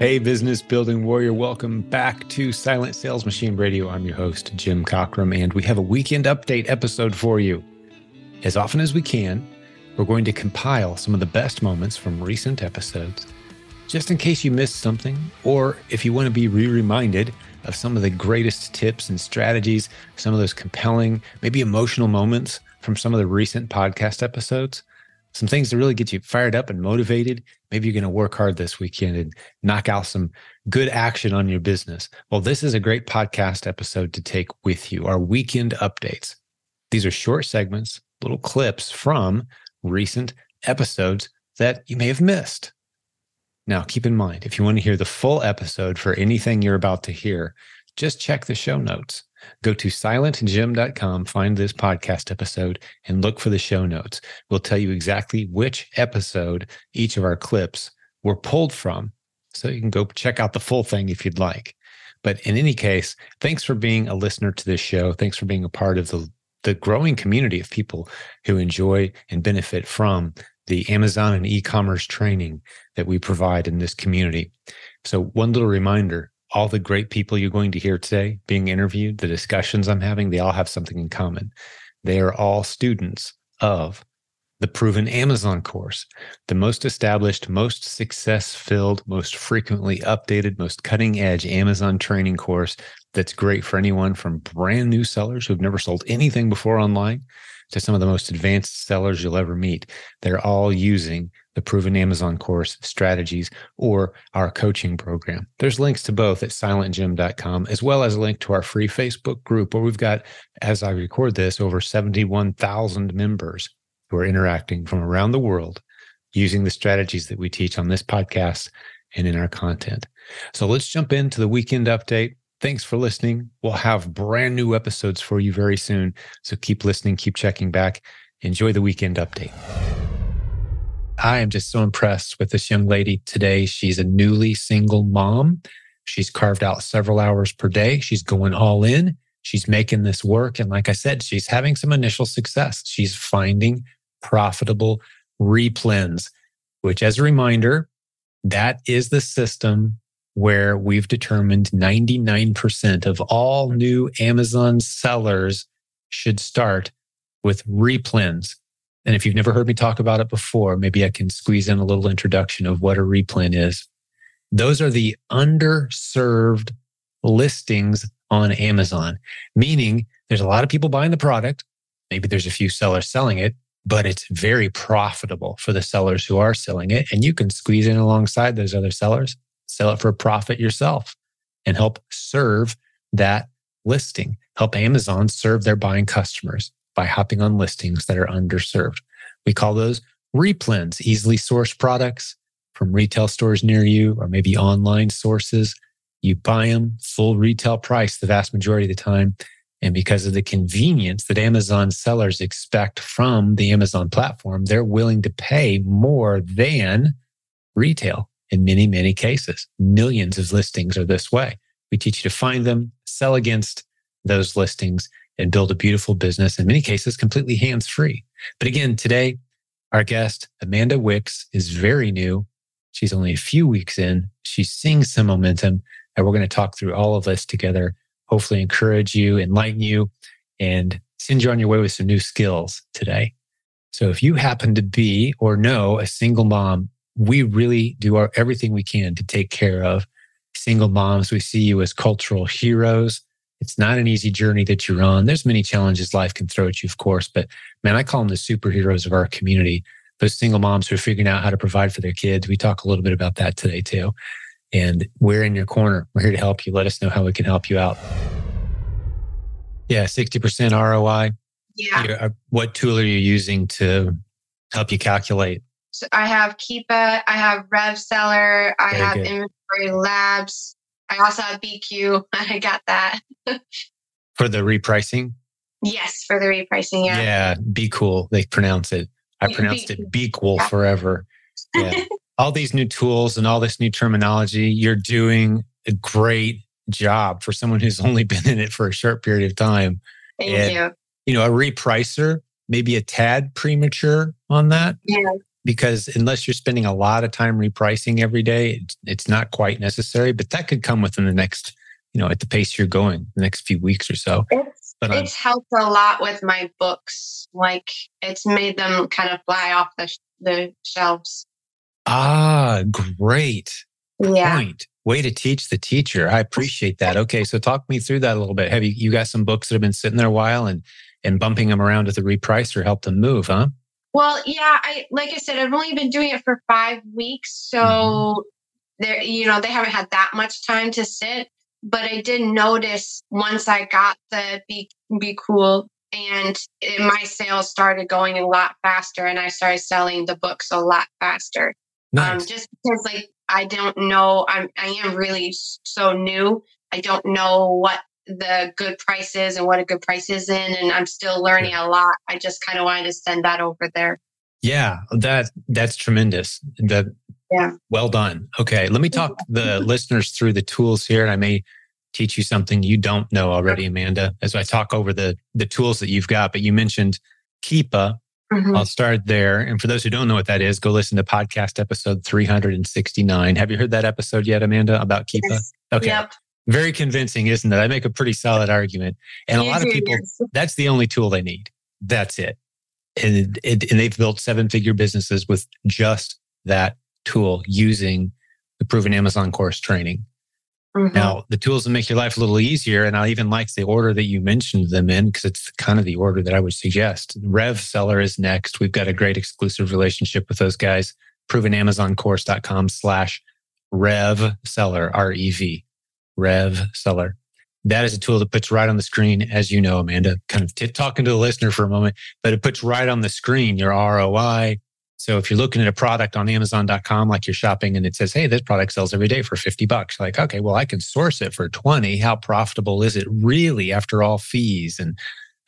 Hey, business building warrior, welcome back to Silent Sales Machine Radio. I'm your host, Jim Cockrum, and we have a weekend update episode for you. As often as we can, we're going to compile some of the best moments from recent episodes, just in case you missed something, or if you want to be re reminded of some of the greatest tips and strategies, some of those compelling, maybe emotional moments from some of the recent podcast episodes some things to really get you fired up and motivated. Maybe you're going to work hard this weekend and knock out some good action on your business. Well, this is a great podcast episode to take with you our weekend updates. These are short segments, little clips from recent episodes that you may have missed. Now, keep in mind, if you want to hear the full episode for anything you're about to hear, just check the show notes. Go to silentjim.com, find this podcast episode, and look for the show notes. We'll tell you exactly which episode each of our clips were pulled from. So you can go check out the full thing if you'd like. But in any case, thanks for being a listener to this show. Thanks for being a part of the, the growing community of people who enjoy and benefit from the Amazon and e commerce training that we provide in this community. So, one little reminder all the great people you're going to hear today being interviewed, the discussions I'm having, they all have something in common. They are all students of the proven Amazon course, the most established, most success filled, most frequently updated, most cutting edge Amazon training course that's great for anyone from brand new sellers who've never sold anything before online to some of the most advanced sellers you'll ever meet. They're all using the proven Amazon course strategies or our coaching program. There's links to both at silentjim.com, as well as a link to our free Facebook group where we've got, as I record this, over 71,000 members who are interacting from around the world using the strategies that we teach on this podcast and in our content. So let's jump into the weekend update. Thanks for listening. We'll have brand new episodes for you very soon. So keep listening, keep checking back. Enjoy the weekend update. I am just so impressed with this young lady today. She's a newly single mom. She's carved out several hours per day. She's going all in. She's making this work. And like I said, she's having some initial success. She's finding profitable replens, which, as a reminder, that is the system where we've determined 99% of all new Amazon sellers should start with replens. And if you've never heard me talk about it before, maybe I can squeeze in a little introduction of what a replen is. Those are the underserved listings on Amazon, meaning there's a lot of people buying the product. Maybe there's a few sellers selling it, but it's very profitable for the sellers who are selling it. And you can squeeze in alongside those other sellers, sell it for a profit yourself and help serve that listing, help Amazon serve their buying customers by hopping on listings that are underserved. We call those replens, easily sourced products from retail stores near you or maybe online sources. You buy them full retail price the vast majority of the time. And because of the convenience that Amazon sellers expect from the Amazon platform, they're willing to pay more than retail in many, many cases. Millions of listings are this way. We teach you to find them, sell against those listings, and build a beautiful business, in many cases, completely hands free. But again, today, our guest, Amanda Wicks, is very new. She's only a few weeks in. She's seeing some momentum, and we're going to talk through all of this together, hopefully, encourage you, enlighten you, and send you on your way with some new skills today. So if you happen to be or know a single mom, we really do our everything we can to take care of single moms. We see you as cultural heroes it's not an easy journey that you're on. There's many challenges life can throw at you, of course, but man, I call them the superheroes of our community. Those single moms who are figuring out how to provide for their kids. We talk a little bit about that today too. And we're in your corner. We're here to help you. Let us know how we can help you out. Yeah, 60% ROI. Yeah. Uh, what tool are you using to help you calculate? So I have Keepa, I have RevSeller, I Very have good. Inventory Labs, I also have BQ. I got that. for the repricing? Yes, for the repricing. Yeah. Yeah. Be cool. They pronounce it. I pronounced be- it be cool yeah. forever. Yeah. all these new tools and all this new terminology, you're doing a great job for someone who's only been in it for a short period of time. Thank and, you. You know, a repricer, maybe a tad premature on that. Yeah. Because unless you're spending a lot of time repricing every day, it's not quite necessary. But that could come within the next, you know, at the pace you're going, the next few weeks or so. It's, but it's helped a lot with my books. Like it's made them kind of fly off the the shelves. Ah, great yeah. point. Way to teach the teacher. I appreciate that. Okay, so talk me through that a little bit. Have you you got some books that have been sitting there a while and and bumping them around at the repricer helped them move, huh? Well, yeah, I like I said, I've only been doing it for five weeks, so mm-hmm. there, you know, they haven't had that much time to sit. But I did notice once I got the be be cool, and it, my sales started going a lot faster, and I started selling the books a lot faster. Um, nice. Um, just because, like, I don't know, I'm I am really so new. I don't know what the good prices and what a good price is in and i'm still learning a lot. I just kind of wanted to send that over there. Yeah that that's tremendous. That yeah. well done. Okay let me talk the listeners through the tools here and i may teach you something you don't know already amanda as i talk over the the tools that you've got. But you mentioned keepa. Mm-hmm. i'll start there and for those who don't know what that is go listen to podcast episode 369 have you heard that episode yet amanda about keepa? Yes. okay. Yep. Very convincing, isn't it? I make a pretty solid argument. And a lot of people, that's the only tool they need. That's it. And, it, and they've built seven figure businesses with just that tool using the proven Amazon course training. Mm-hmm. Now, the tools that make your life a little easier, and I even like the order that you mentioned them in because it's kind of the order that I would suggest. Rev Seller is next. We've got a great exclusive relationship with those guys. ProvenAmazonCourse.com slash Rev Seller, R E V. Rev Seller. That is a tool that puts right on the screen, as you know, Amanda, kind of t- talking to the listener for a moment, but it puts right on the screen your ROI. So if you're looking at a product on Amazon.com, like you're shopping and it says, Hey, this product sells every day for 50 bucks. Like, okay, well, I can source it for 20. How profitable is it really after all fees and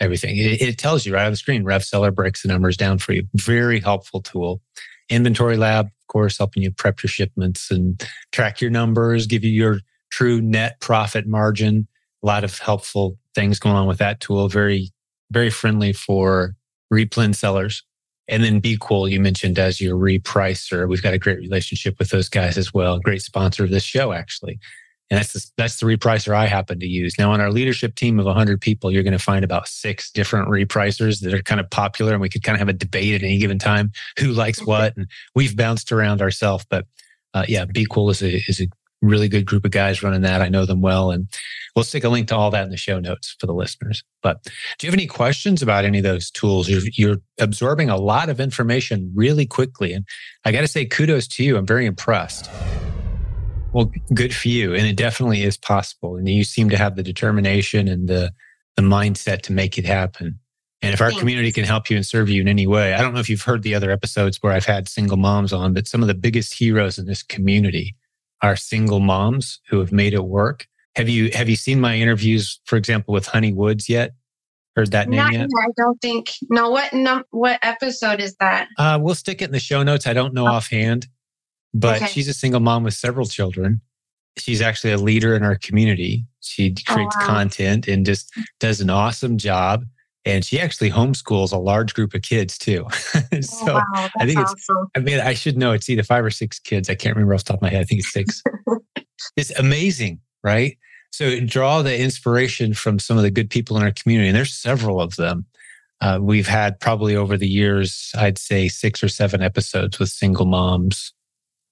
everything? It, it tells you right on the screen. Rev Seller breaks the numbers down for you. Very helpful tool. Inventory Lab, of course, helping you prep your shipments and track your numbers, give you your true net profit margin. A lot of helpful things going on with that tool. Very, very friendly for replen sellers. And then BQool, you mentioned as your repricer. We've got a great relationship with those guys as well. Great sponsor of this show, actually. And that's the, that's the repricer I happen to use. Now, on our leadership team of 100 people, you're going to find about six different repricers that are kind of popular, and we could kind of have a debate at any given time who likes what. And we've bounced around ourselves, but uh, yeah, BQool is a is a really good group of guys running that. I know them well. And we'll stick a link to all that in the show notes for the listeners. But do you have any questions about any of those tools? You're, you're absorbing a lot of information really quickly. And I got to say, kudos to you. I'm very impressed. Well, good for you. And it definitely is possible. And you seem to have the determination and the, the mindset to make it happen. And if our community can help you and serve you in any way, I don't know if you've heard the other episodes where I've had single moms on, but some of the biggest heroes in this community are single moms who have made it work. Have you have you seen my interviews, for example, with Honey Woods yet? Heard that name Not yet? I don't think. No. What num- What episode is that? Uh, we'll stick it in the show notes. I don't know oh. offhand, but okay. she's a single mom with several children. She's actually a leader in our community. She creates oh, wow. content and just does an awesome job and she actually homeschools a large group of kids too. Oh, so oh, wow, I think it's, awesome. I mean, I should know it's either five or six kids. I can't remember off the top of my head. I think it's six. it's amazing, right? So draw the inspiration from some of the good people in our community, and there's several of them. Uh, we've had probably over the years, I'd say six or seven episodes with single moms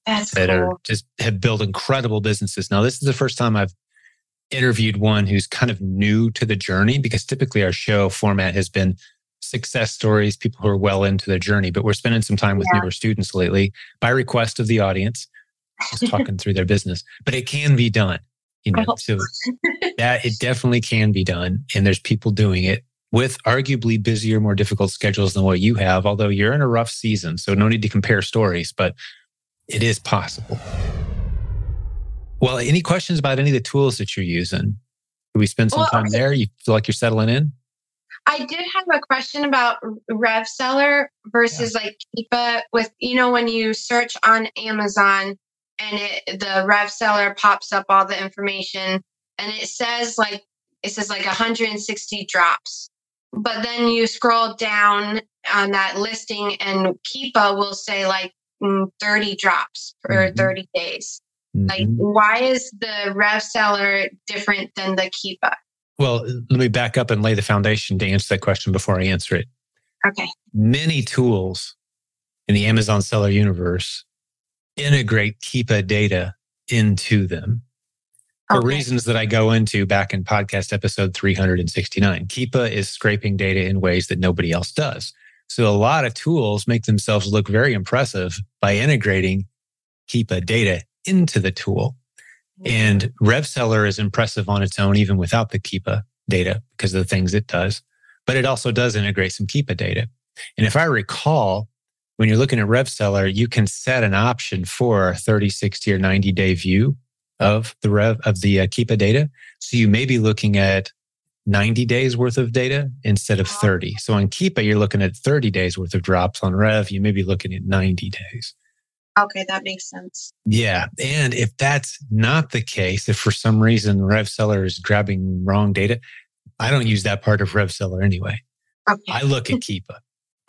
That's that cool. are just have built incredible businesses. Now, this is the first time I've interviewed one who's kind of new to the journey because typically our show format has been success stories, people who are well into their journey, but we're spending some time with yeah. newer students lately by request of the audience, just talking through their business. But it can be done, you know, so that it definitely can be done. And there's people doing it with arguably busier, more difficult schedules than what you have, although you're in a rough season. So no need to compare stories, but it is possible. Well, any questions about any of the tools that you're using? Do we spend some well, time there? You feel like you're settling in? I did have a question about RevSeller versus yeah. like Keepa with, you know, when you search on Amazon and it, the RevSeller pops up all the information and it says like, it says like 160 drops. but then you scroll down on that listing and Keepa will say like mm, 30 drops for mm-hmm. 30 days. Mm-hmm. Like, why is the Rev Seller different than the Keepa? Well, let me back up and lay the foundation to answer that question before I answer it. Okay. Many tools in the Amazon seller universe integrate Keepa data into them for reasons that I go into back in podcast episode 369. Keepa is scraping data in ways that nobody else does. So a lot of tools make themselves look very impressive by integrating Keepa data into the tool. And RevSeller is impressive on its own, even without the Keepa data because of the things it does. But it also does integrate some Keepa data. And if I recall, when you're looking at RevSeller, you can set an option for a 30, 60, or 90 day view of the rev of the uh, Keepa data. So you may be looking at 90 days worth of data instead of 30. So on Keepa, you're looking at 30 days worth of drops. On Rev, you may be looking at 90 days. Okay, that makes sense. Yeah. And if that's not the case, if for some reason Rev Seller is grabbing wrong data, I don't use that part of Rev Seller anyway. Okay. I look at Keepa.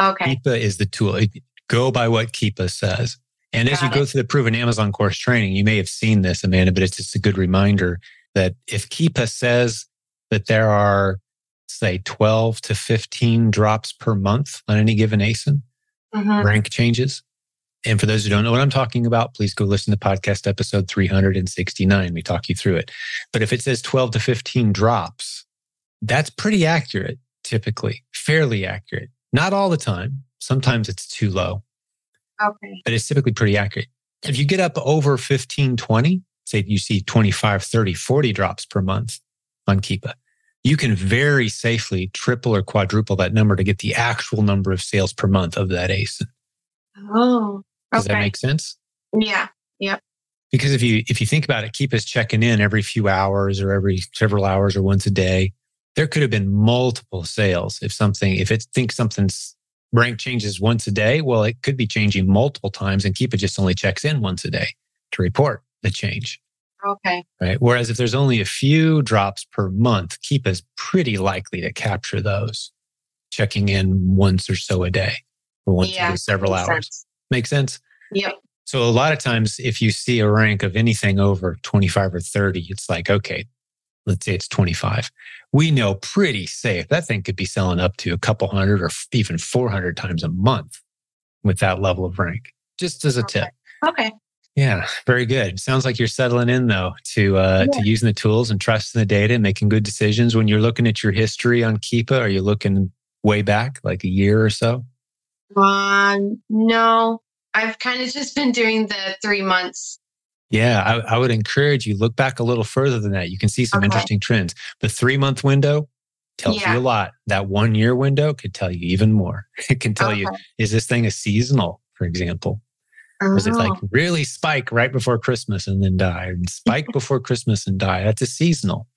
okay. Keepa is the tool. Go by what Keepa says. And Got as you it. go through the proven Amazon course training, you may have seen this, Amanda, but it's just a good reminder that if Keepa says that there are, say, 12 to 15 drops per month on any given ASIN, mm-hmm. rank changes, and for those who don't know what I'm talking about, please go listen to podcast episode 369. We talk you through it. But if it says 12 to 15 drops, that's pretty accurate, typically, fairly accurate. Not all the time. Sometimes it's too low. Okay. But it's typically pretty accurate. If you get up over 15, 20, say you see 25, 30, 40 drops per month on Keepa, you can very safely triple or quadruple that number to get the actual number of sales per month of that ASIN. Oh, does okay. that make sense? Yeah. Yep. Because if you if you think about it, Keepa's checking in every few hours or every several hours or once a day. There could have been multiple sales if something if it thinks something's rank changes once a day. Well, it could be changing multiple times, and Keepa just only checks in once a day to report the change. Okay. Right. Whereas if there's only a few drops per month, Keepa's pretty likely to capture those, checking in once or so a day or once yeah, every several hours. Sense. Make sense? Yep. So a lot of times if you see a rank of anything over 25 or 30, it's like, okay, let's say it's 25. We know pretty safe that thing could be selling up to a couple hundred or even 400 times a month with that level of rank, just as a okay. tip. Okay. Yeah, very good. Sounds like you're settling in though to uh, yeah. to using the tools and trusting the data and making good decisions. When you're looking at your history on Keepa, are you looking way back, like a year or so? Um, no, I've kind of just been doing the three months. Yeah, I, I, would encourage you look back a little further than that. You can see some okay. interesting trends. The three month window tells yeah. you a lot. That one year window could tell you even more. It can tell okay. you is this thing a seasonal, for example? Or is it like oh. really spike right before Christmas and then die, and spike before Christmas and die? That's a seasonal.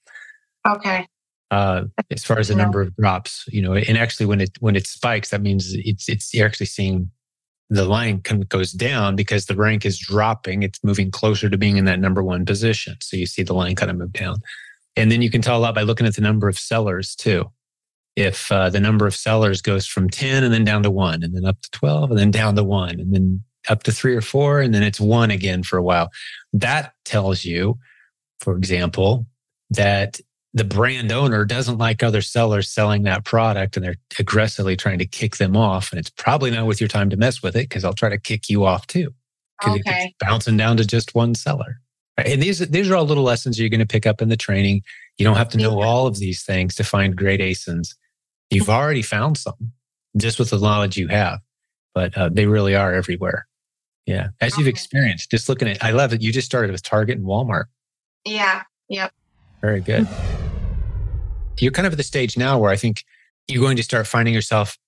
Okay uh, as far as the number of drops, you know, and actually when it when it spikes, that means it's it's you're actually seeing the line kind of goes down because the rank is dropping. It's moving closer to being in that number one position. So you see the line kind of move down, and then you can tell a lot by looking at the number of sellers too. If uh, the number of sellers goes from ten and then down to one, and then up to twelve, and then down to one, and then up to three or four, and then it's one again for a while, that tells you, for example, that the brand owner doesn't like other sellers selling that product and they're aggressively trying to kick them off. And it's probably not worth your time to mess with it because they'll try to kick you off too. Because okay. it's bouncing down to just one seller. And these, these are all little lessons you're going to pick up in the training. You don't have to know all of these things to find great ASINs. You've already found some just with the knowledge you have, but uh, they really are everywhere. Yeah. As you've experienced, just looking at, I love it. You just started with Target and Walmart. Yeah. Yep. Very good you're kind of at the stage now where I think you're going to start finding yourself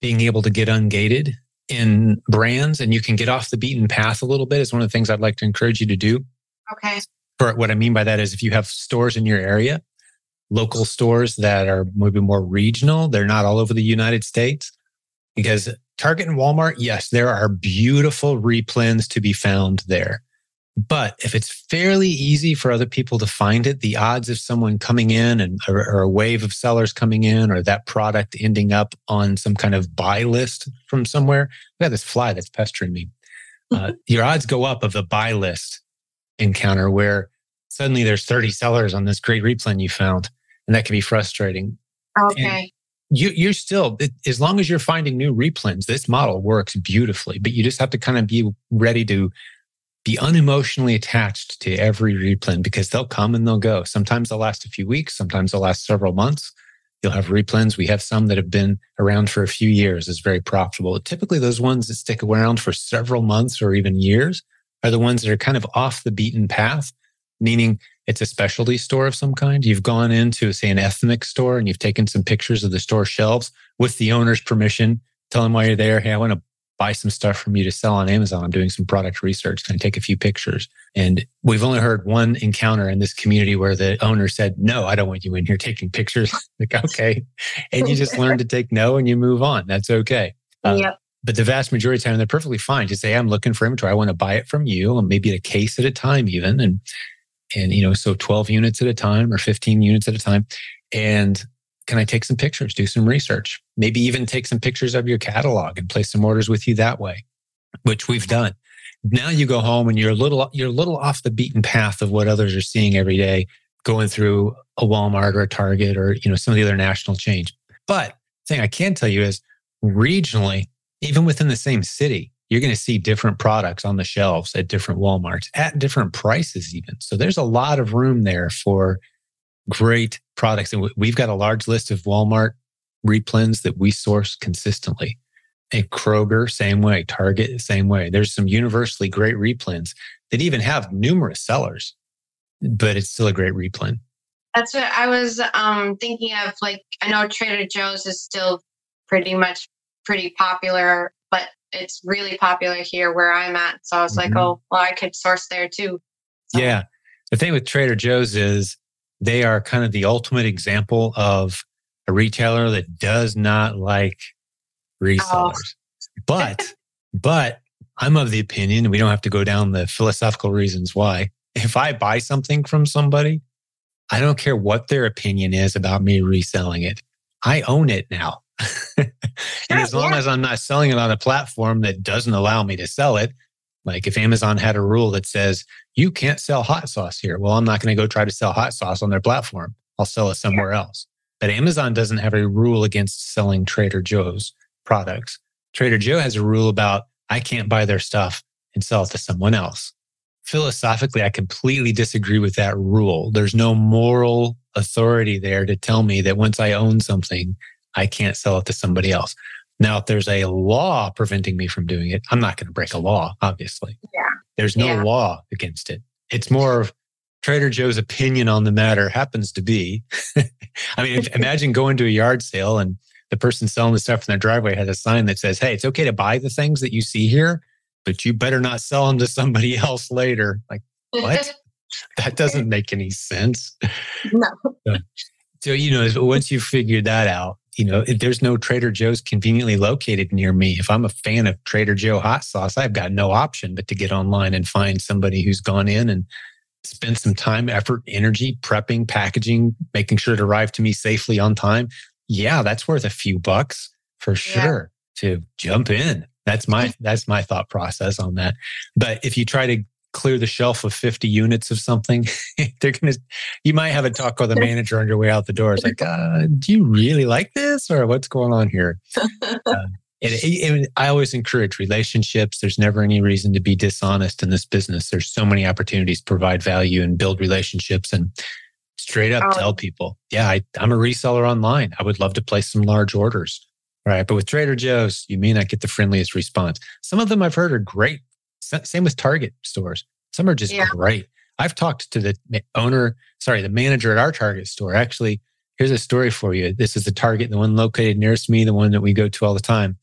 being able to get ungated in brands and you can get off the beaten path a little bit is one of the things I'd like to encourage you to do. Okay. For what I mean by that is if you have stores in your area, local stores that are maybe more regional, they're not all over the United States. Because Target and Walmart, yes, there are beautiful replens to be found there. But if it's fairly easy for other people to find it, the odds of someone coming in and or, or, a wave of sellers coming in or that product ending up on some kind of buy list from somewhere. We got this fly that's pestering me. Uh, your odds go up of a buy list encounter where suddenly there's 30 sellers on this great replen you found. And that can be frustrating. Okay. And you, you're still, as long as you're finding new replens, this model works beautifully, but you just have to kind of be ready to be unemotionally attached to every replen because they'll come and they'll go. Sometimes they'll last a few weeks, sometimes they'll last several months. You'll have replens. We have some that have been around for a few years is very profitable. Typically, those ones that stick around for several months or even years are the ones that are kind of off the beaten path, meaning it's a specialty store of some kind. You've gone into, say, an ethnic store and you've taken some pictures of the store shelves with the owner's permission. Tell them why you're there, hey, I want to buy some stuff from you to sell on Amazon. I'm doing some product research. Can I take a few pictures? And we've only heard one encounter in this community where the owner said, No, I don't want you in here taking pictures. like, okay. And you just learn to take no and you move on. That's okay. Uh, yep. But the vast majority of the time, they're perfectly fine. Just say, I'm looking for inventory. I want to buy it from you, and maybe a case at a time, even. And, and, you know, so 12 units at a time or 15 units at a time. And can I take some pictures, do some research, maybe even take some pictures of your catalog and place some orders with you that way, which we've done. Now you go home and you're a little, you're a little off the beaten path of what others are seeing every day, going through a Walmart or a Target or, you know, some of the other national chains. But the thing I can tell you is regionally, even within the same city, you're going to see different products on the shelves at different Walmarts at different prices, even. So there's a lot of room there for great products. And we've got a large list of Walmart replens that we source consistently. And Kroger, same way. Target, same way. There's some universally great replens that even have numerous sellers, but it's still a great replen. That's what I was um, thinking of. Like, I know Trader Joe's is still pretty much pretty popular, but it's really popular here where I'm at. So I was mm-hmm. like, oh, well, I could source there too. So. Yeah. The thing with Trader Joe's is they are kind of the ultimate example of a retailer that does not like oh. resellers. Oh. But, but I'm of the opinion, we don't have to go down the philosophical reasons why. If I buy something from somebody, I don't care what their opinion is about me reselling it. I own it now. and as long yeah. as I'm not selling it on a platform that doesn't allow me to sell it, like if Amazon had a rule that says you can't sell hot sauce here, well, I'm not going to go try to sell hot sauce on their platform. I'll sell it somewhere yeah. else. But Amazon doesn't have a rule against selling Trader Joe's products. Trader Joe has a rule about I can't buy their stuff and sell it to someone else. Philosophically, I completely disagree with that rule. There's no moral authority there to tell me that once I own something, I can't sell it to somebody else. Now, if there's a law preventing me from doing it, I'm not going to break a law, obviously. Yeah. There's no yeah. law against it. It's more of Trader Joe's opinion on the matter happens to be. I mean, imagine going to a yard sale and the person selling the stuff in their driveway has a sign that says, Hey, it's okay to buy the things that you see here, but you better not sell them to somebody else later. Like, what? that doesn't make any sense. No. So, so, you know, once you figure that out, you know, if there's no Trader Joe's conveniently located near me, if I'm a fan of Trader Joe hot sauce, I've got no option but to get online and find somebody who's gone in and spent some time, effort, energy prepping, packaging, making sure it arrived to me safely on time. Yeah, that's worth a few bucks for sure yeah. to jump in. That's my that's my thought process on that. But if you try to clear the shelf of 50 units of something, they're to, you might have a talk with the manager on your way out the door. It's like, uh, do you really like this or what's going on here? Uh, and, and, I always encourage relationships. There's never any reason to be dishonest in this business. There's so many opportunities to provide value and build relationships and straight up oh. tell people, yeah, I, I'm a reseller online. I would love to place some large orders. Right. But with Trader Joe's, you may not get the friendliest response. Some of them I've heard are great same with Target stores. Some are just yeah. great. I've talked to the owner, sorry, the manager at our Target store. Actually, here's a story for you. This is the Target, the one located nearest me, the one that we go to all the time.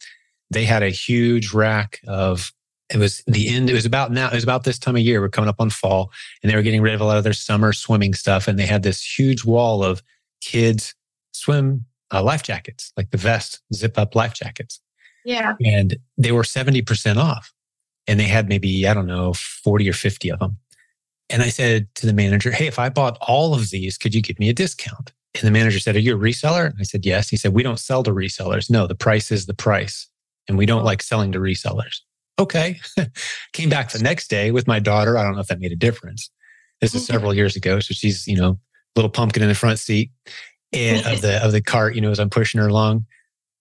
They had a huge rack of it was the end. It was about now. It was about this time of year. We're coming up on fall, and they were getting rid of a lot of their summer swimming stuff. And they had this huge wall of kids swim uh, life jackets, like the vest zip up life jackets. Yeah. And they were seventy percent off. And they had maybe, I don't know, 40 or 50 of them. And I said to the manager, Hey, if I bought all of these, could you give me a discount? And the manager said, Are you a reseller? I said, Yes. He said, We don't sell to resellers. No, the price is the price. And we don't like selling to resellers. Okay. Came back the next day with my daughter. I don't know if that made a difference. This is mm-hmm. several years ago. So she's, you know, little pumpkin in the front seat and of the of the cart, you know, as I'm pushing her along.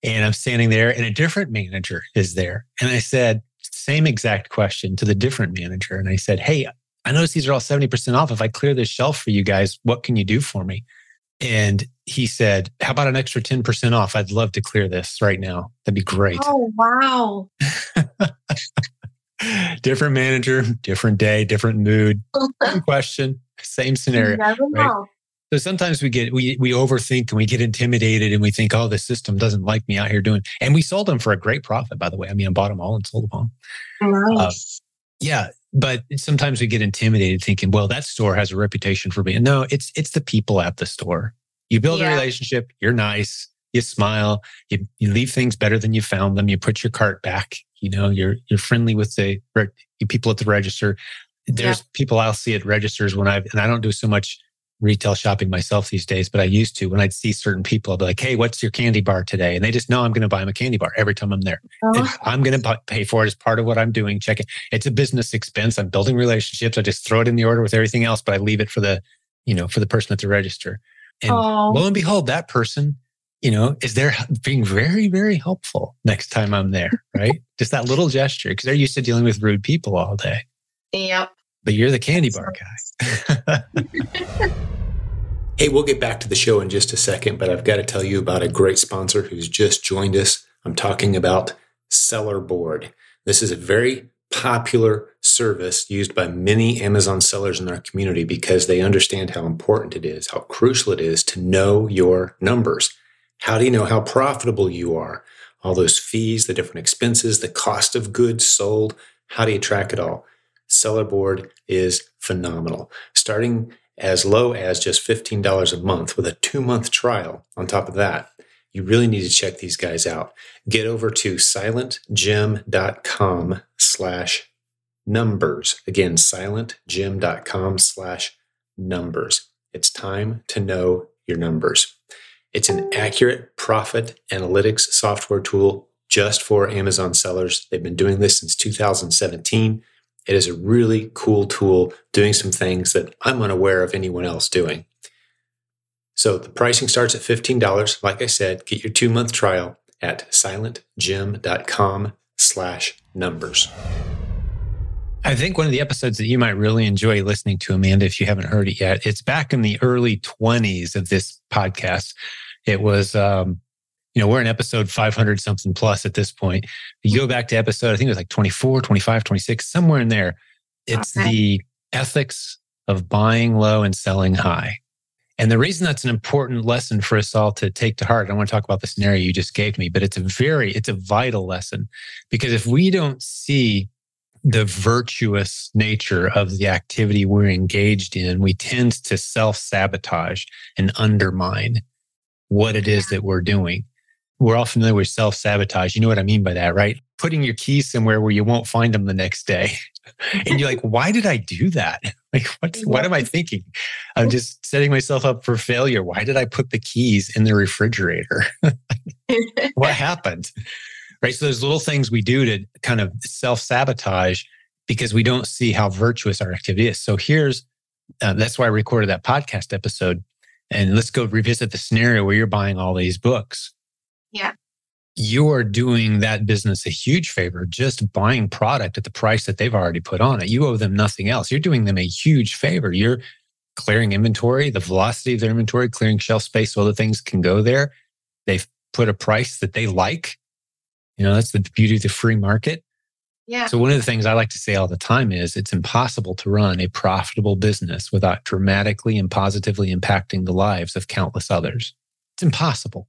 And I'm standing there and a different manager is there. And I said, same exact question to the different manager. And I said, Hey, I notice these are all 70% off. If I clear this shelf for you guys, what can you do for me? And he said, How about an extra 10% off? I'd love to clear this right now. That'd be great. Oh, wow. different manager, different day, different mood, same question, same scenario. Right? So sometimes we get we we overthink and we get intimidated and we think, oh, the system doesn't like me out here doing. And we sold them for a great profit, by the way. I mean, I bought them all and sold them all. Nice. Uh, yeah, but sometimes we get intimidated thinking, well, that store has a reputation for being. No, it's it's the people at the store. You build yeah. a relationship. You're nice. You smile. You, you leave things better than you found them. You put your cart back. You know, you're you're friendly with the people at the register. There's yeah. people I'll see at registers when I and I don't do so much retail shopping myself these days, but I used to when I'd see certain people, I'd be like, Hey, what's your candy bar today? And they just know I'm going to buy them a candy bar every time I'm there. Oh. I'm going to pay for it as part of what I'm doing. Check it. It's a business expense. I'm building relationships. I just throw it in the order with everything else, but I leave it for the, you know, for the person at the register. And oh. lo and behold, that person, you know, is there being very, very helpful next time I'm there, right? just that little gesture because they're used to dealing with rude people all day. Yep but you're the candy bar guy. hey, we'll get back to the show in just a second, but I've got to tell you about a great sponsor who's just joined us. I'm talking about Sellerboard. This is a very popular service used by many Amazon sellers in our community because they understand how important it is, how crucial it is to know your numbers. How do you know how profitable you are? All those fees, the different expenses, the cost of goods sold. How do you track it all? Sellerboard is phenomenal. Starting as low as just $15 a month with a two month trial on top of that. You really need to check these guys out. Get over to silentjim.com slash numbers. Again, silentjim.com slash numbers. It's time to know your numbers. It's an accurate profit analytics software tool just for Amazon sellers. They've been doing this since 2017. It is a really cool tool doing some things that I'm unaware of anyone else doing. So the pricing starts at $15. Like I said, get your two month trial at silentjim.com slash numbers. I think one of the episodes that you might really enjoy listening to, Amanda, if you haven't heard it yet, it's back in the early 20s of this podcast. It was um, you know, we're in episode 500 something plus at this point. You go back to episode, I think it was like 24, 25, 26, somewhere in there. It's okay. the ethics of buying low and selling high. And the reason that's an important lesson for us all to take to heart, I want to talk about the scenario you just gave me, but it's a very, it's a vital lesson because if we don't see the virtuous nature of the activity we're engaged in, we tend to self sabotage and undermine what it is that we're doing we're all familiar with self sabotage. You know what I mean by that, right? Putting your keys somewhere where you won't find them the next day. and you're like, why did I do that? Like, what, what am I thinking? I'm just setting myself up for failure. Why did I put the keys in the refrigerator? what happened? Right. So there's little things we do to kind of self sabotage because we don't see how virtuous our activity is. So here's, uh, that's why I recorded that podcast episode. And let's go revisit the scenario where you're buying all these books yeah. You are doing that business a huge favor just buying product at the price that they've already put on it. You owe them nothing else. You're doing them a huge favor. You're clearing inventory, the velocity of their inventory, clearing shelf space so other things can go there. They've put a price that they like. You know, that's the beauty of the free market. Yeah. So one of the things I like to say all the time is it's impossible to run a profitable business without dramatically and positively impacting the lives of countless others. It's impossible.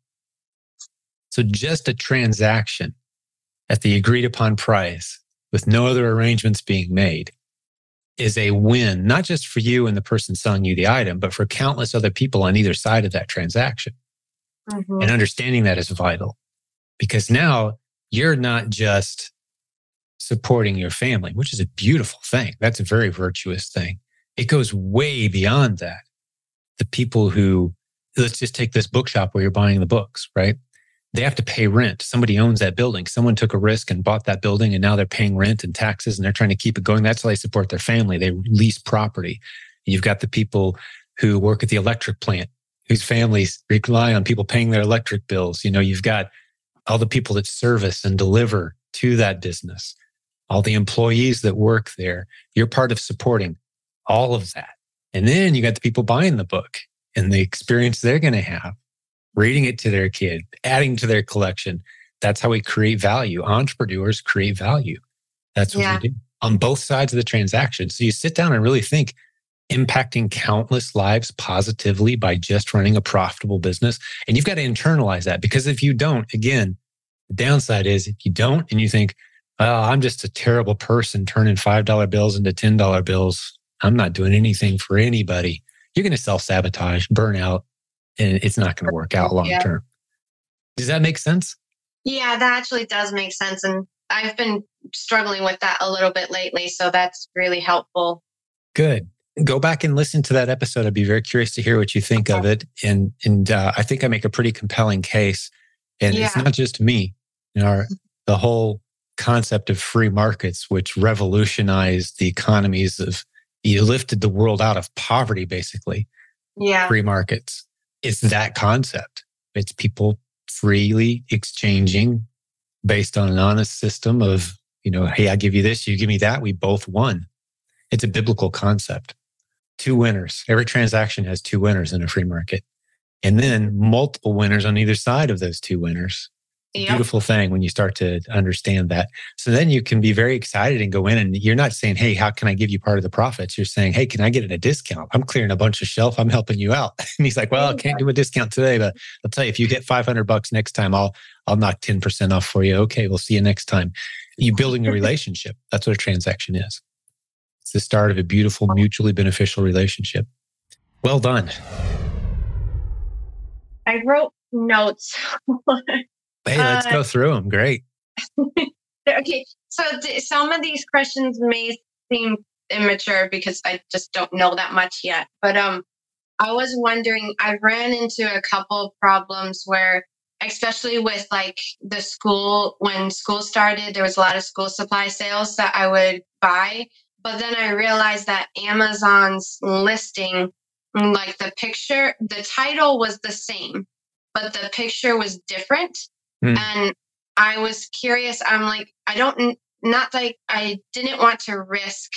So just a transaction at the agreed upon price with no other arrangements being made is a win, not just for you and the person selling you the item, but for countless other people on either side of that transaction. Mm-hmm. And understanding that is vital because now you're not just supporting your family, which is a beautiful thing. That's a very virtuous thing. It goes way beyond that. The people who, let's just take this bookshop where you're buying the books, right? They have to pay rent. Somebody owns that building. Someone took a risk and bought that building and now they're paying rent and taxes and they're trying to keep it going. That's how they support their family. They lease property. You've got the people who work at the electric plant whose families rely on people paying their electric bills. You know, you've got all the people that service and deliver to that business, all the employees that work there. You're part of supporting all of that. And then you got the people buying the book and the experience they're going to have, reading it to their kid, adding to their collection. That's how we create value. Entrepreneurs create value. That's what yeah. we do on both sides of the transaction. So you sit down and really think impacting countless lives positively by just running a profitable business. And you've got to internalize that because if you don't, again, the downside is if you don't and you think, oh, I'm just a terrible person turning $5 bills into $10 bills. I'm not doing anything for anybody. You're going to self sabotage, burn out, and it's not going to work out long term. Yeah. Does that make sense? Yeah, that actually does make sense. And I've been struggling with that a little bit lately. So that's really helpful. Good go back and listen to that episode. I'd be very curious to hear what you think of it. And and uh, I think I make a pretty compelling case. And yeah. it's not just me. You know, our, the whole concept of free markets, which revolutionized the economies of you lifted the world out of poverty, basically. Yeah. Free markets. It's that concept. It's people freely exchanging based on an honest system of, you know, hey, I give you this, you give me that, we both won. It's a biblical concept two winners. Every transaction has two winners in a free market. And then multiple winners on either side of those two winners. Yep. Beautiful thing when you start to understand that. So then you can be very excited and go in and you're not saying, Hey, how can I give you part of the profits? You're saying, Hey, can I get it a discount? I'm clearing a bunch of shelf. I'm helping you out. And he's like, Well, I can't do a discount today, but I'll tell you, if you get 500 bucks next time, I'll, I'll knock 10% off for you. Okay. We'll see you next time. You building a relationship. That's what a transaction is. It's the start of a beautiful, mutually beneficial relationship. Well done. I wrote notes. hey, let's uh, go through them. Great. okay. So th- some of these questions may seem immature because I just don't know that much yet. But um, I was wondering, I ran into a couple of problems where, especially with like the school, when school started, there was a lot of school supply sales that I would buy. But then I realized that Amazon's listing, like the picture, the title was the same, but the picture was different. Mm. And I was curious. I'm like, I don't, not like I didn't want to risk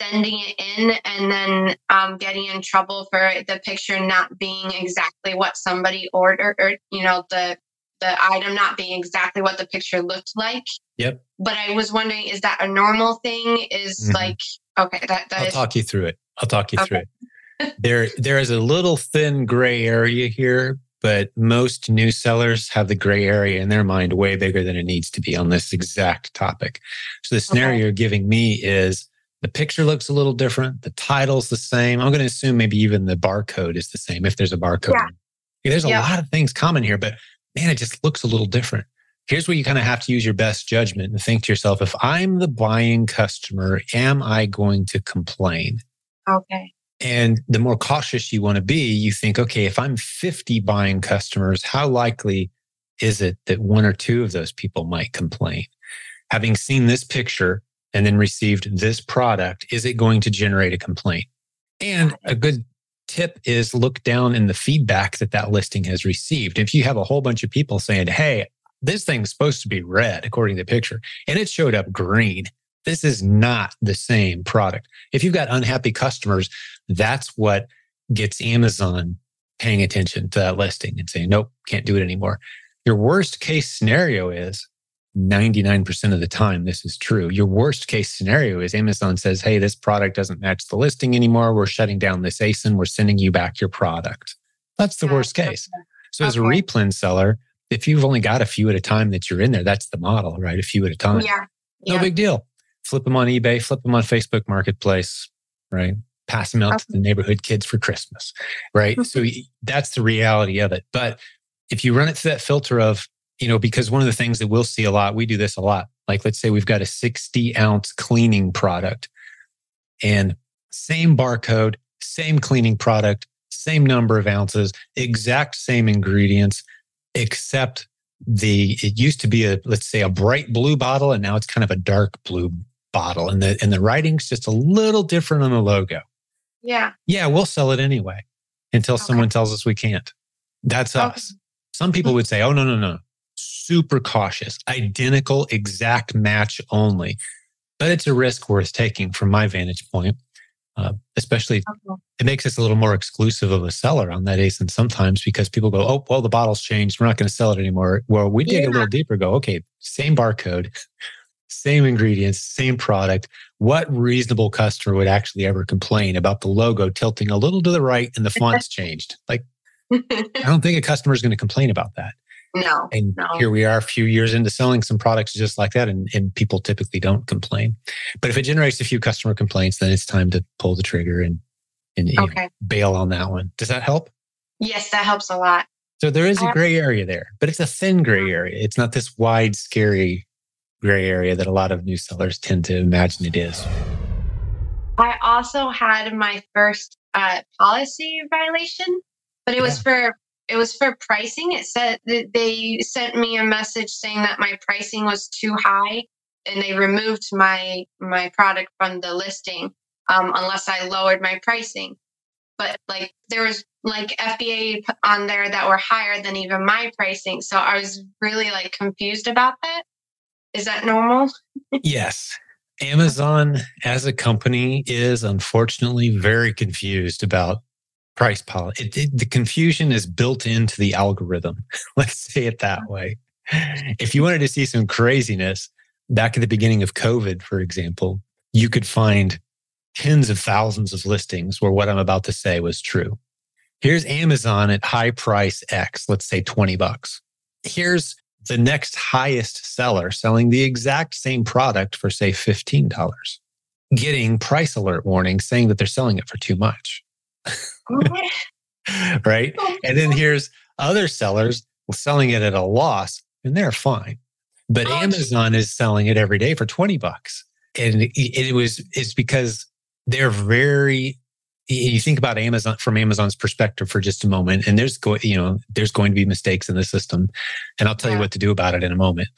sending it in and then um, getting in trouble for the picture not being exactly what somebody ordered or you know the the item not being exactly what the picture looked like. Yep. But I was wondering, is that a normal thing? Is mm-hmm. like okay, that, that I'll is... talk you through it. I'll talk you okay. through it. there there is a little thin gray area here, but most new sellers have the gray area in their mind way bigger than it needs to be on this exact topic. So the scenario okay. you're giving me is the picture looks a little different. The title's the same. I'm going to assume maybe even the barcode is the same if there's a barcode. Yeah. There's a yeah. lot of things common here, but man, it just looks a little different. Here's where you kind of have to use your best judgment and think to yourself, if I'm the buying customer, am I going to complain? Okay. And the more cautious you want to be, you think, okay, if I'm 50 buying customers, how likely is it that one or two of those people might complain? Having seen this picture and then received this product, is it going to generate a complaint? And a good tip is look down in the feedback that that listing has received. If you have a whole bunch of people saying, Hey, this thing's supposed to be red according to the picture and it showed up green. This is not the same product. If you've got unhappy customers, that's what gets Amazon paying attention to that listing and saying, nope, can't do it anymore. Your worst case scenario is 99% of the time, this is true. Your worst case scenario is Amazon says, Hey, this product doesn't match the listing anymore. We're shutting down this ASIN. We're sending you back your product. That's the worst case. So, okay. as a replen seller, if you've only got a few at a time that you're in there, that's the model, right? A few at a time. Yeah. No big deal. Flip them on eBay, flip them on Facebook Marketplace, right? Pass them out to the neighborhood kids for Christmas, right? so that's the reality of it. But if you run it through that filter of you know, because one of the things that we'll see a lot, we do this a lot. Like, let's say we've got a 60 ounce cleaning product and same barcode, same cleaning product, same number of ounces, exact same ingredients, except the it used to be a let's say a bright blue bottle and now it's kind of a dark blue bottle and the and the writing's just a little different on the logo. Yeah. Yeah, we'll sell it anyway until okay. someone tells us we can't. That's okay. us. Some people would say, "Oh no, no, no. Super cautious. Identical exact match only." But it's a risk worth taking from my vantage point. Uh, especially okay. it makes us a little more exclusive of a seller on that ASIN sometimes because people go, oh, well, the bottle's changed. We're not going to sell it anymore. Well, we dig yeah. a little deeper, go, okay, same barcode, same ingredients, same product. What reasonable customer would actually ever complain about the logo tilting a little to the right and the font's changed? Like, I don't think a customer is going to complain about that. No. And no. here we are a few years into selling some products just like that, and, and people typically don't complain. But if it generates a few customer complaints, then it's time to pull the trigger and, and okay. know, bail on that one. Does that help? Yes, that helps a lot. So there is a gray area there, but it's a thin gray area. It's not this wide, scary gray area that a lot of new sellers tend to imagine it is. I also had my first uh, policy violation, but it yeah. was for it was for pricing. It said that they sent me a message saying that my pricing was too high, and they removed my my product from the listing um, unless I lowered my pricing. But like there was like FBA on there that were higher than even my pricing, so I was really like confused about that. Is that normal? yes. Amazon as a company is unfortunately very confused about price policy. It, it, the confusion is built into the algorithm. Let's say it that way. If you wanted to see some craziness back at the beginning of COVID, for example, you could find tens of thousands of listings where what I'm about to say was true. Here's Amazon at high price X, let's say 20 bucks. Here's the next highest seller selling the exact same product for say $15, getting price alert warnings saying that they're selling it for too much. right? And then here's other sellers selling it at a loss and they're fine. But oh, Amazon is selling it every day for 20 bucks. And it was, it's because they're very, you think about Amazon from Amazon's perspective for just a moment, and there's going, you know, there's going to be mistakes in the system. And I'll tell yeah. you what to do about it in a moment.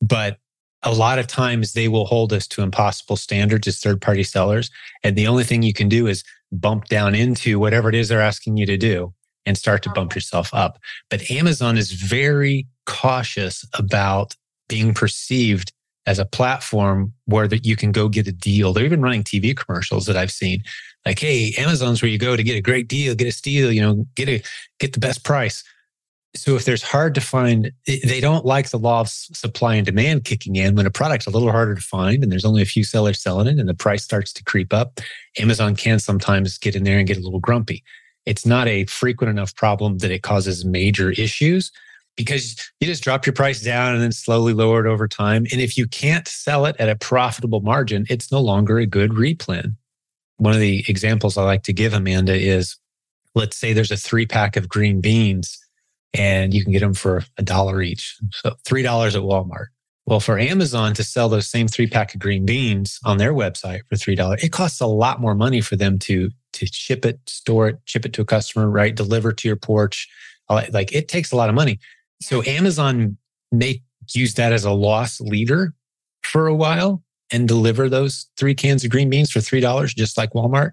But a lot of times they will hold us to impossible standards as third party sellers. And the only thing you can do is bump down into whatever it is they're asking you to do and start to bump uh-huh. yourself up. But Amazon is very cautious about being perceived as a platform where that you can go get a deal. They're even running TV commercials that I've seen. Like, hey, Amazon's where you go to get a great deal, get a steal, you know, get a get the best price. So if there's hard to find, they don't like the law of supply and demand kicking in when a product's a little harder to find and there's only a few sellers selling it and the price starts to creep up. Amazon can sometimes get in there and get a little grumpy. It's not a frequent enough problem that it causes major issues because you just drop your price down and then slowly lower it over time. And if you can't sell it at a profitable margin, it's no longer a good replen. One of the examples I like to give Amanda is let's say there's a three pack of green beans and you can get them for a dollar each. So $3 at Walmart. Well, for Amazon to sell those same three pack of green beans on their website for $3, it costs a lot more money for them to, to ship it, store it, ship it to a customer, right? Deliver to your porch. Like it takes a lot of money. So Amazon may use that as a loss leader for a while and deliver those three cans of green beans for $3, just like Walmart.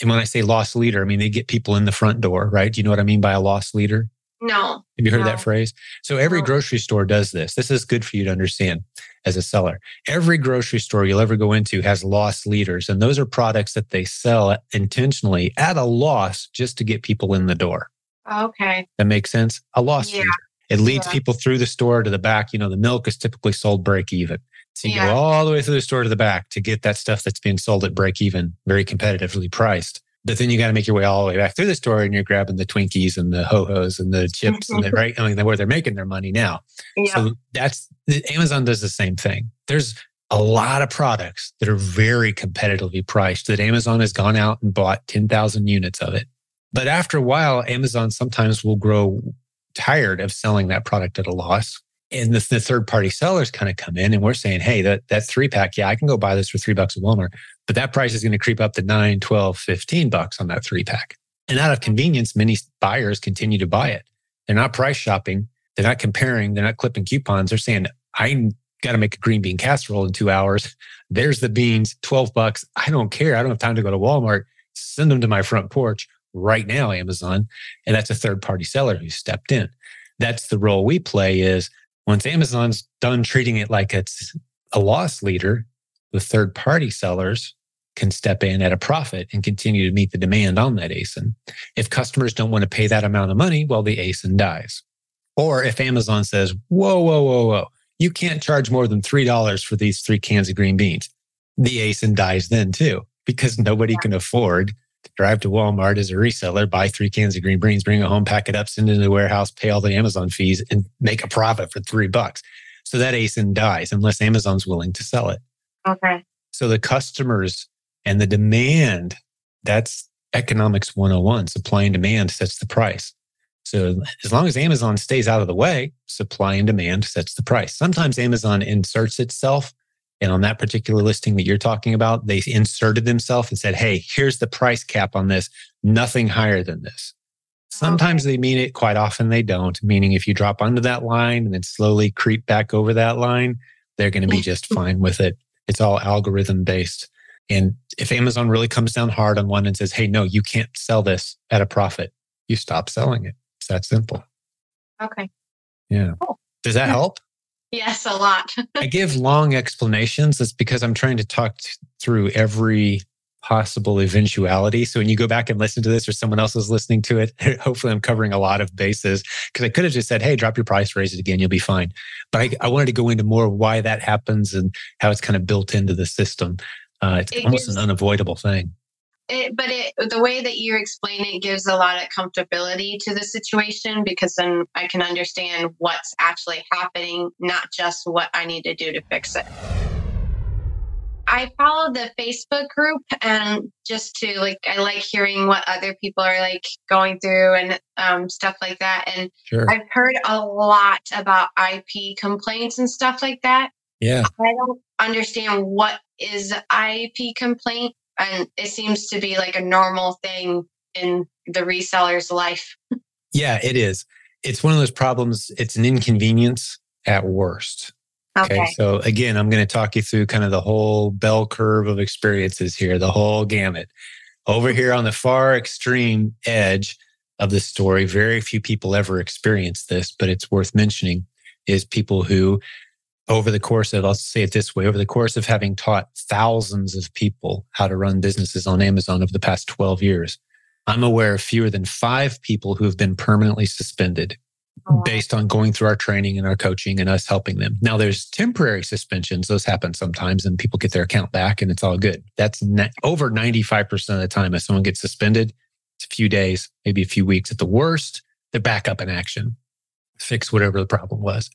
And when I say loss leader, I mean, they get people in the front door, right? Do you know what I mean by a loss leader? No. Have you heard no. that phrase? So every no. grocery store does this. This is good for you to understand as a seller. Every grocery store you'll ever go into has loss leaders, and those are products that they sell intentionally at a loss just to get people in the door. Okay. That makes sense? A loss yeah. leader. It leads yeah. people through the store to the back. You know, the milk is typically sold break even. So you yeah. go all the way through the store to the back to get that stuff that's being sold at break even, very competitively priced. But then you got to make your way all the way back through the store and you're grabbing the Twinkies and the ho hos and the chips and the mm-hmm. right. I mean, where they're making their money now. Yeah. So that's Amazon does the same thing. There's a lot of products that are very competitively priced that Amazon has gone out and bought 10,000 units of it. But after a while, Amazon sometimes will grow tired of selling that product at a loss And the, the third party sellers kind of come in and we're saying, hey, that, that three pack, yeah, I can go buy this for three bucks at Walmart, but that price is going to creep up to nine, 12, 15 bucks on that three pack. And out of convenience, many buyers continue to buy it. They're not price shopping. They're not comparing. They're not clipping coupons. They're saying, I got to make a green bean casserole in two hours. There's the beans, 12 bucks. I don't care. I don't have time to go to Walmart. Send them to my front porch right now, Amazon. And that's a third party seller who stepped in. That's the role we play is once Amazon's done treating it like it's a loss leader, the third party sellers can step in at a profit and continue to meet the demand on that ASIN. If customers don't want to pay that amount of money, well, the ASIN dies. Or if Amazon says, whoa, whoa, whoa, whoa, you can't charge more than $3 for these three cans of green beans, the ASIN dies then too, because nobody can afford drive to Walmart as a reseller, buy three cans of green beans, bring it home, pack it up, send it to the warehouse, pay all the Amazon fees, and make a profit for three bucks. So that ASIN dies unless Amazon's willing to sell it. Okay. So the customers and the demand, that's economics 101. Supply and demand sets the price. So as long as Amazon stays out of the way, supply and demand sets the price. Sometimes Amazon inserts itself. And on that particular listing that you're talking about, they inserted themselves and said, Hey, here's the price cap on this, nothing higher than this. Oh, Sometimes okay. they mean it, quite often they don't. Meaning, if you drop under that line and then slowly creep back over that line, they're going to be just fine with it. It's all algorithm based. And if Amazon really comes down hard on one and says, Hey, no, you can't sell this at a profit, you stop selling it. It's that simple. Okay. Yeah. Cool. Does that help? Yes, a lot. I give long explanations. That's because I'm trying to talk t- through every possible eventuality. So when you go back and listen to this or someone else is listening to it, hopefully I'm covering a lot of bases because I could have just said, Hey, drop your price, raise it again. You'll be fine. But I, I wanted to go into more why that happens and how it's kind of built into the system. Uh, it's it almost gives, an unavoidable thing. It, but it, the way that you explain it gives a lot of comfortability to the situation because then I can understand what's actually happening, not just what I need to do to fix it. I follow the Facebook group and just to like, I like hearing what other people are like going through and um, stuff like that. And sure. I've heard a lot about IP complaints and stuff like that. Yeah. I don't understand what is IP complaint and it seems to be like a normal thing in the reseller's life. yeah, it is. It's one of those problems. It's an inconvenience at worst. Okay. okay. So again, I'm going to talk you through kind of the whole bell curve of experiences here, the whole gamut. Over here on the far extreme edge of the story, very few people ever experience this, but it's worth mentioning is people who over the course of, I'll say it this way, over the course of having taught thousands of people how to run businesses on Amazon over the past 12 years, I'm aware of fewer than five people who have been permanently suspended oh, based on going through our training and our coaching and us helping them. Now, there's temporary suspensions. Those happen sometimes and people get their account back and it's all good. That's over 95% of the time. If someone gets suspended, it's a few days, maybe a few weeks at the worst, they're back up in action, fix whatever the problem was.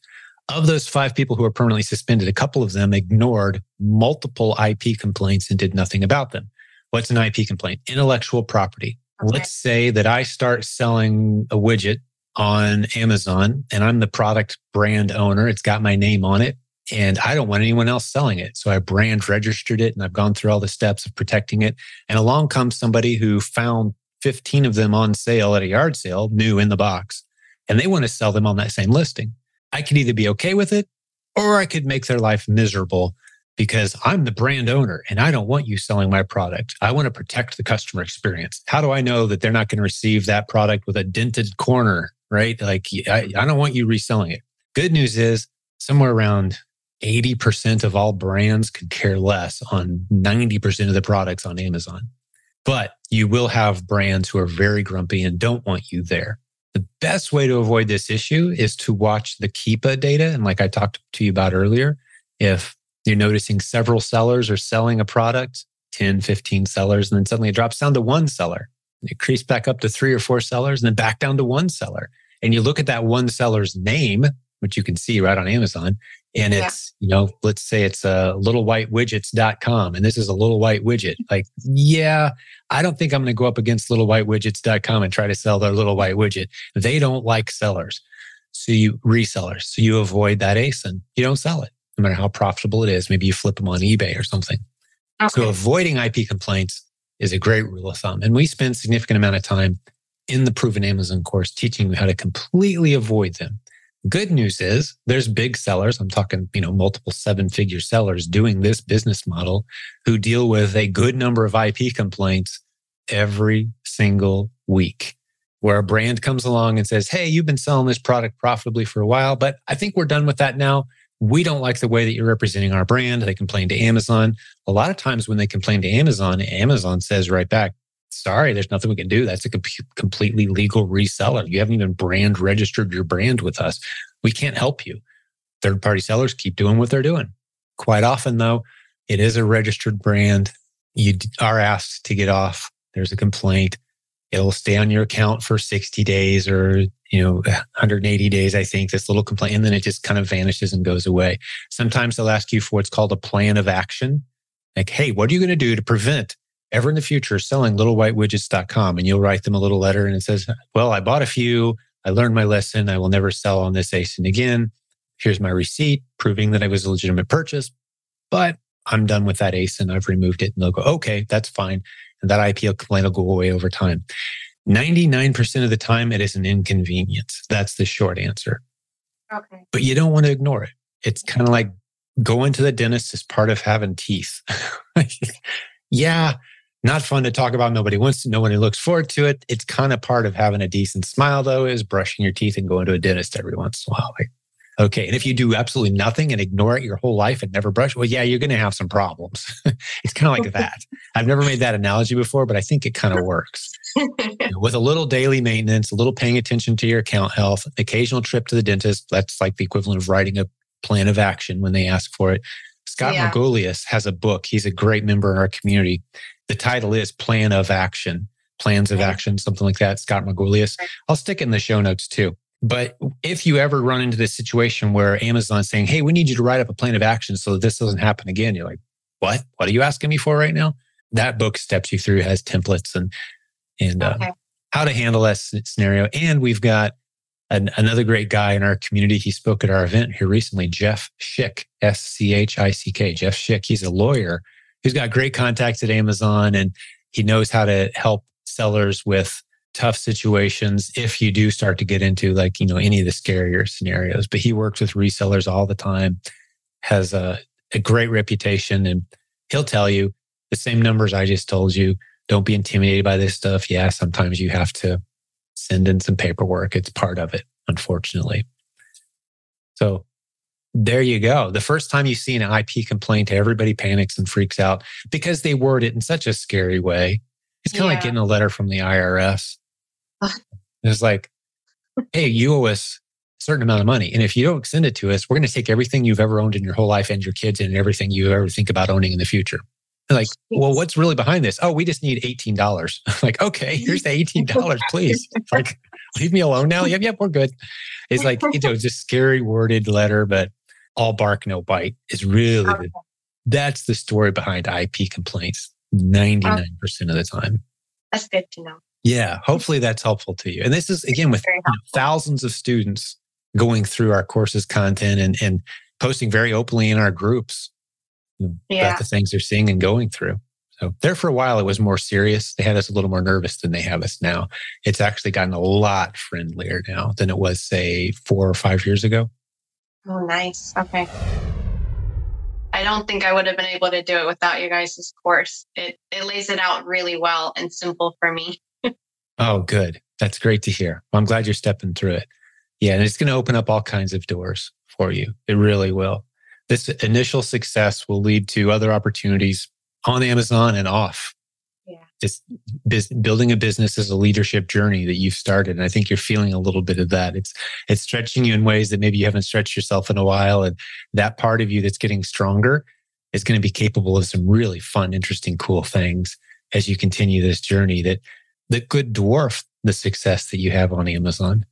Of those five people who were permanently suspended, a couple of them ignored multiple IP complaints and did nothing about them. What's an IP complaint? Intellectual property. Okay. Let's say that I start selling a widget on Amazon and I'm the product brand owner. It's got my name on it and I don't want anyone else selling it. So I brand registered it and I've gone through all the steps of protecting it. And along comes somebody who found 15 of them on sale at a yard sale, new in the box, and they want to sell them on that same listing. I could either be okay with it or I could make their life miserable because I'm the brand owner and I don't want you selling my product. I want to protect the customer experience. How do I know that they're not going to receive that product with a dented corner, right? Like, I, I don't want you reselling it. Good news is somewhere around 80% of all brands could care less on 90% of the products on Amazon. But you will have brands who are very grumpy and don't want you there. The best way to avoid this issue is to watch the Keepa data. And like I talked to you about earlier, if you're noticing several sellers are selling a product, 10, 15 sellers, and then suddenly it drops down to one seller. It creeps back up to three or four sellers and then back down to one seller. And you look at that one seller's name, which you can see right on Amazon, and it's yeah. you know let's say it's a uh, littlewhitewidgets.com and this is a little white widget like yeah i don't think i'm going to go up against littlewhitewidgets.com and try to sell their little white widget they don't like sellers So you resellers, so you avoid that ASIN. You don't sell it, no matter how profitable it is. Maybe you flip them on eBay or something. Okay. So avoiding IP complaints is a great rule of thumb. And we spend significant amount of time in the proven Amazon course teaching you how to completely avoid them. Good news is there's big sellers. I'm talking, you know, multiple seven figure sellers doing this business model who deal with a good number of IP complaints every single week where a brand comes along and says, Hey, you've been selling this product profitably for a while, but I think we're done with that now. We don't like the way that you're representing our brand. They complain to Amazon. A lot of times when they complain to Amazon, Amazon says right back, sorry, there's nothing we can do. That's a com- completely legal reseller. You haven't even brand registered your brand with us. We can't help you. Third party sellers keep doing what they're doing. Quite often, though, it is a registered brand. You are asked to get off. There's a complaint. It'll stay on your account for 60 days or, you know, 180 days, I think, this little complaint. And then it just kind of vanishes and goes away. Sometimes they'll ask you for what's called a plan of action. Like, hey, what are you going to do to prevent ever in the future selling littlewhitewidgets.com and you'll write them a little letter and it says, well, I bought a few. I learned my lesson. I will never sell on this ASIN again. Here's my receipt proving that it was a legitimate purchase, but I'm done with that ASIN. I've removed it. And they'll go, okay, that's fine. And that IP complaint will go away over time. 99% of the time, it is an inconvenience. That's the short answer. Okay. But you don't want to ignore it. It's kind of like going to the dentist is part of having teeth. yeah, not fun to talk about. Nobody wants to, nobody looks forward to it. It's kind of part of having a decent smile, though, is brushing your teeth and going to a dentist every once in a while. Like, okay. And if you do absolutely nothing and ignore it your whole life and never brush, well, yeah, you're going to have some problems. it's kind of like that. I've never made that analogy before, but I think it kind of works. you know, with a little daily maintenance, a little paying attention to your account health, occasional trip to the dentist, that's like the equivalent of writing a plan of action when they ask for it. Scott yeah. Margolius has a book. He's a great member in our community. The title is Plan of Action, Plans of Action, something like that. Scott Margolius. I'll stick it in the show notes too. But if you ever run into this situation where Amazon's saying, Hey, we need you to write up a plan of action so that this doesn't happen again, you're like, What? What are you asking me for right now? That book steps you through, has templates and and uh, okay. how to handle that scenario. And we've got an, another great guy in our community. He spoke at our event here recently, Jeff Schick, S C H I C K. Jeff Schick. He's a lawyer who's got great contacts at Amazon and he knows how to help sellers with tough situations if you do start to get into like, you know, any of the scarier scenarios. But he works with resellers all the time, has a, a great reputation, and he'll tell you the same numbers I just told you. Don't be intimidated by this stuff. Yeah, sometimes you have to send in some paperwork. It's part of it, unfortunately. So there you go. The first time you see an IP complaint, everybody panics and freaks out because they word it in such a scary way. It's kind of yeah. like getting a letter from the IRS. Uh. it's like, hey, you owe us a certain amount of money. And if you don't send it to us, we're going to take everything you've ever owned in your whole life and your kids and everything you ever think about owning in the future. like, well, what's really behind this? Oh, we just need $18. like, okay, here's the $18, please. like, leave me alone now. Yep, yep, we're good. It's like, you know, just scary worded letter, but all bark, no bite is really okay. the, that's the story behind IP complaints 99% of the time. That's good to know. Yeah, hopefully that's helpful to you. And this is again with you know, thousands of students going through our courses content and, and posting very openly in our groups you know, yeah. about the things they're seeing and going through. So there for a while, it was more serious. They had us a little more nervous than they have us now. It's actually gotten a lot friendlier now than it was, say, four or five years ago. Oh, nice. Okay. I don't think I would have been able to do it without you guys' course. It it lays it out really well and simple for me. oh, good. That's great to hear. Well, I'm glad you're stepping through it. Yeah, and it's going to open up all kinds of doors for you. It really will. This initial success will lead to other opportunities on Amazon and off just building a business is a leadership journey that you've started and i think you're feeling a little bit of that. It's it's stretching you in ways that maybe you haven't stretched yourself in a while and that part of you that's getting stronger is going to be capable of some really fun interesting cool things as you continue this journey that that could dwarf the success that you have on amazon.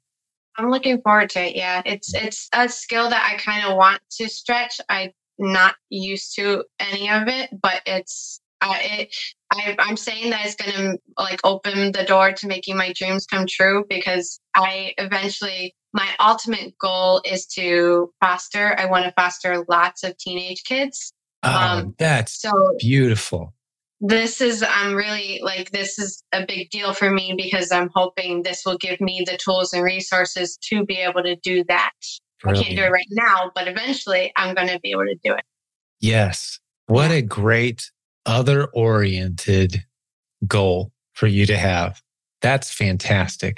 I'm looking forward to it yeah. It's it's a skill that i kind of want to stretch. I'm not used to any of it but it's uh, it, I, I'm saying that it's going to like open the door to making my dreams come true because I eventually my ultimate goal is to foster. I want to foster lots of teenage kids. Oh, um, that's so beautiful. This is, I'm really like, this is a big deal for me because I'm hoping this will give me the tools and resources to be able to do that. Brilliant. I can't do it right now, but eventually I'm going to be able to do it. Yes. What yeah. a great other oriented goal for you to have. That's fantastic.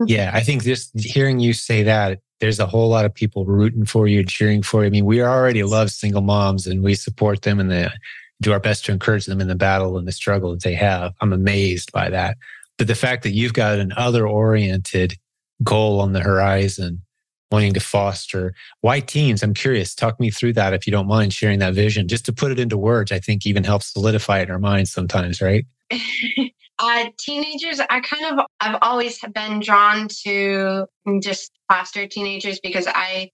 Mm-hmm. Yeah, I think just hearing you say that, there's a whole lot of people rooting for you and cheering for you. I mean, we already love single moms and we support them and the, do our best to encourage them in the battle and the struggle that they have. I'm amazed by that. But the fact that you've got an other oriented goal on the horizon, wanting to foster why teens? I'm curious. Talk me through that if you don't mind sharing that vision. Just to put it into words, I think even helps solidify it in our minds sometimes, right? uh, teenagers, I kind of, I've always been drawn to just foster teenagers because I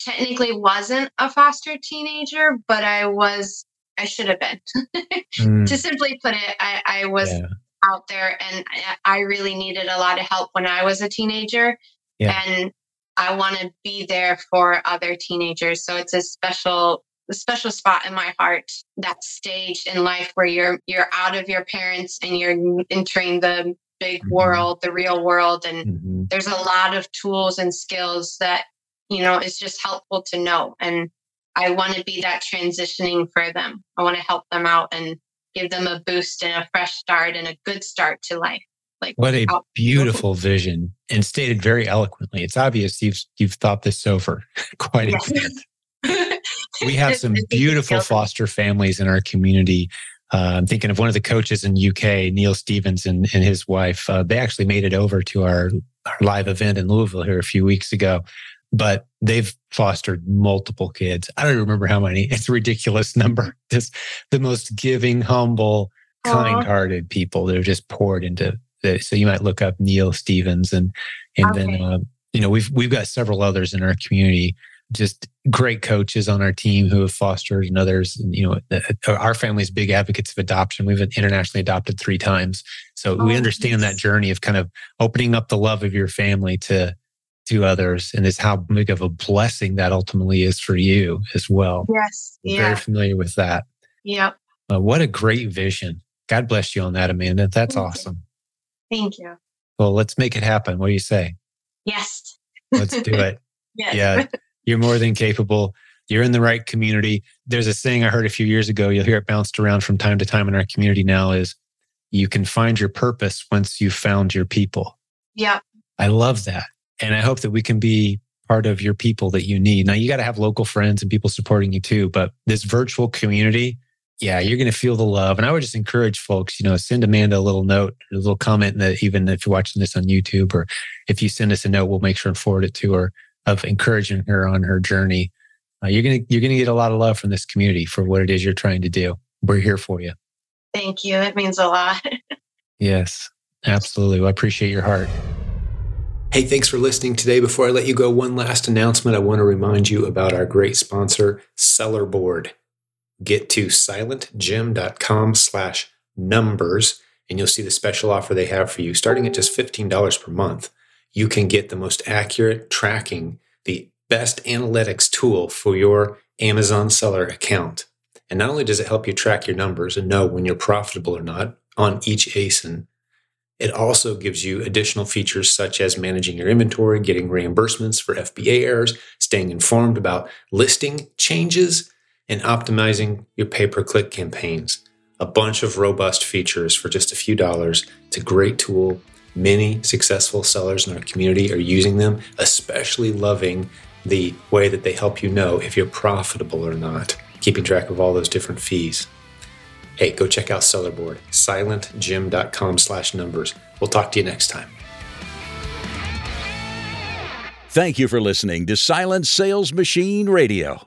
technically wasn't a foster teenager, but I was, I should have been. mm. To simply put it, I, I was yeah. out there and I really needed a lot of help when I was a teenager. Yeah. And I want to be there for other teenagers. So it's a special a special spot in my heart that stage in life where you're you're out of your parents and you're entering the big mm-hmm. world the real world and mm-hmm. there's a lot of tools and skills that you know it's just helpful to know and i want to be that transitioning for them i want to help them out and give them a boost and a fresh start and a good start to life like what a beautiful vision and stated very eloquently it's obvious you've you've thought this over quite a bit we have some beautiful foster families in our community. Uh, I'm thinking of one of the coaches in UK, Neil Stevens and, and his wife. Uh, they actually made it over to our, our live event in Louisville here a few weeks ago, but they've fostered multiple kids. I don't remember how many. It's a ridiculous number. Just the most giving, humble, kind-hearted people that are just poured into. The, so you might look up Neil Stevens and and okay. then uh, you know we've we've got several others in our community just great coaches on our team who have fostered and others. And, you know, our family is big advocates of adoption. We've been internationally adopted three times. So oh, we understand that journey of kind of opening up the love of your family to, to others and is how big of a blessing that ultimately is for you as well. Yes. Yeah. Very familiar with that. Yep. Uh, what a great vision. God bless you on that, Amanda. That's Thank awesome. Thank you. Well, let's make it happen. What do you say? Yes. Let's do it. yes. Yeah. You're more than capable. You're in the right community. There's a saying I heard a few years ago. You'll hear it bounced around from time to time in our community now is you can find your purpose once you've found your people. Yeah. I love that. And I hope that we can be part of your people that you need. Now you got to have local friends and people supporting you too, but this virtual community, yeah, you're going to feel the love. And I would just encourage folks, you know, send Amanda a little note, a little comment that even if you're watching this on YouTube or if you send us a note, we'll make sure and forward it to her of encouraging her on her journey. Uh, you're gonna you're gonna get a lot of love from this community for what it is you're trying to do. We're here for you. Thank you. It means a lot. yes, absolutely. Well, I appreciate your heart. Hey, thanks for listening today. Before I let you go, one last announcement. I want to remind you about our great sponsor, Sellerboard. Get to silentjim.com slash numbers, and you'll see the special offer they have for you, starting at just $15 per month you can get the most accurate tracking, the best analytics tool for your Amazon seller account. And not only does it help you track your numbers and know when you're profitable or not on each ASIN, it also gives you additional features such as managing your inventory, getting reimbursements for FBA errors, staying informed about listing changes, and optimizing your pay per click campaigns. A bunch of robust features for just a few dollars. It's a great tool Many successful sellers in our community are using them, especially loving the way that they help you know if you're profitable or not, keeping track of all those different fees. Hey, go check out Sellerboard, silentjim.com slash numbers. We'll talk to you next time. Thank you for listening to Silent Sales Machine Radio.